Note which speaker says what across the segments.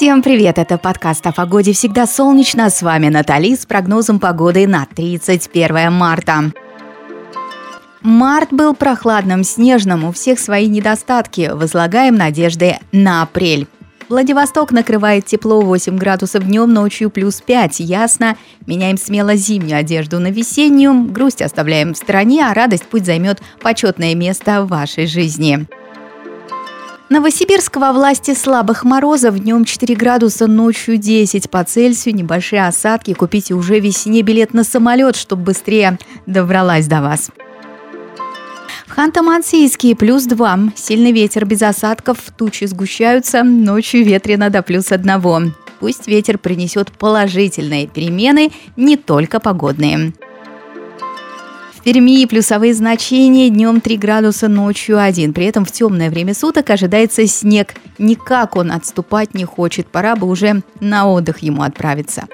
Speaker 1: Всем привет! Это подкаст о погоде «Всегда солнечно». С вами Натали с прогнозом погоды на 31 марта. Март был прохладным, снежным, у всех свои недостатки. Возлагаем надежды на апрель. Владивосток накрывает тепло 8 градусов днем, ночью плюс 5. Ясно. Меняем смело зимнюю одежду на весеннюю. Грусть оставляем в стороне, а радость пусть займет почетное место в вашей жизни. Новосибирск во власти слабых морозов. Днем 4 градуса, ночью 10 по Цельсию. Небольшие осадки. Купите уже весне билет на самолет, чтобы быстрее добралась до вас. В Ханты-Мансийске плюс 2. Сильный ветер без осадков, тучи сгущаются, ночью ветрено до плюс 1. Пусть ветер принесет положительные перемены, не только погодные. В Перми плюсовые значения днем 3 градуса, ночью 1. При этом в темное время суток ожидается снег. Никак он отступать не хочет, пора бы уже на отдых ему отправиться.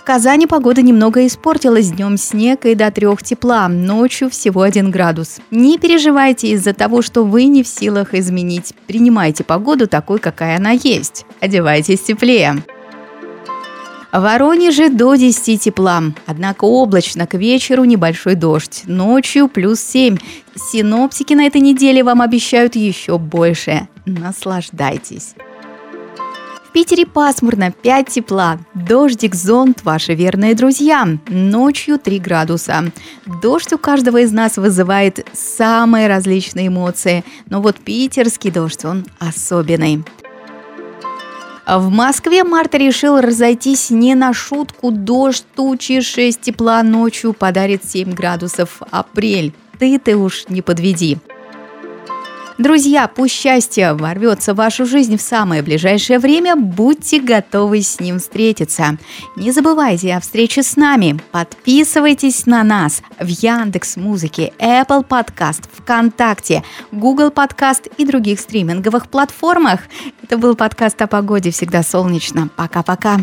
Speaker 1: В Казани погода немного испортилась. Днем снег и до трех тепла, ночью всего 1 градус. Не переживайте из-за того, что вы не в силах изменить. Принимайте погоду такой, какая она есть. Одевайтесь теплее. Воронеже до 10 тепла, однако облачно к вечеру небольшой дождь, ночью плюс 7. Синоптики на этой неделе вам обещают еще больше. Наслаждайтесь. В Питере пасмурно, 5 тепла. Дождик, зонт – ваши верные друзья. Ночью 3 градуса. Дождь у каждого из нас вызывает самые различные эмоции. Но вот питерский дождь, он особенный. В Москве Марта решил разойтись не на шутку. Дождь, тучи, 6 тепла ночью подарит 7 градусов. Апрель. Ты-ты уж не подведи. Друзья, пусть счастье ворвется в вашу жизнь в самое ближайшее время, будьте готовы с ним встретиться. Не забывайте о встрече с нами. Подписывайтесь на нас в Яндекс Музыке, Apple Podcast, ВКонтакте, Google Podcast и других стриминговых платформах. Это был подкаст о погоде «Всегда солнечно». Пока-пока.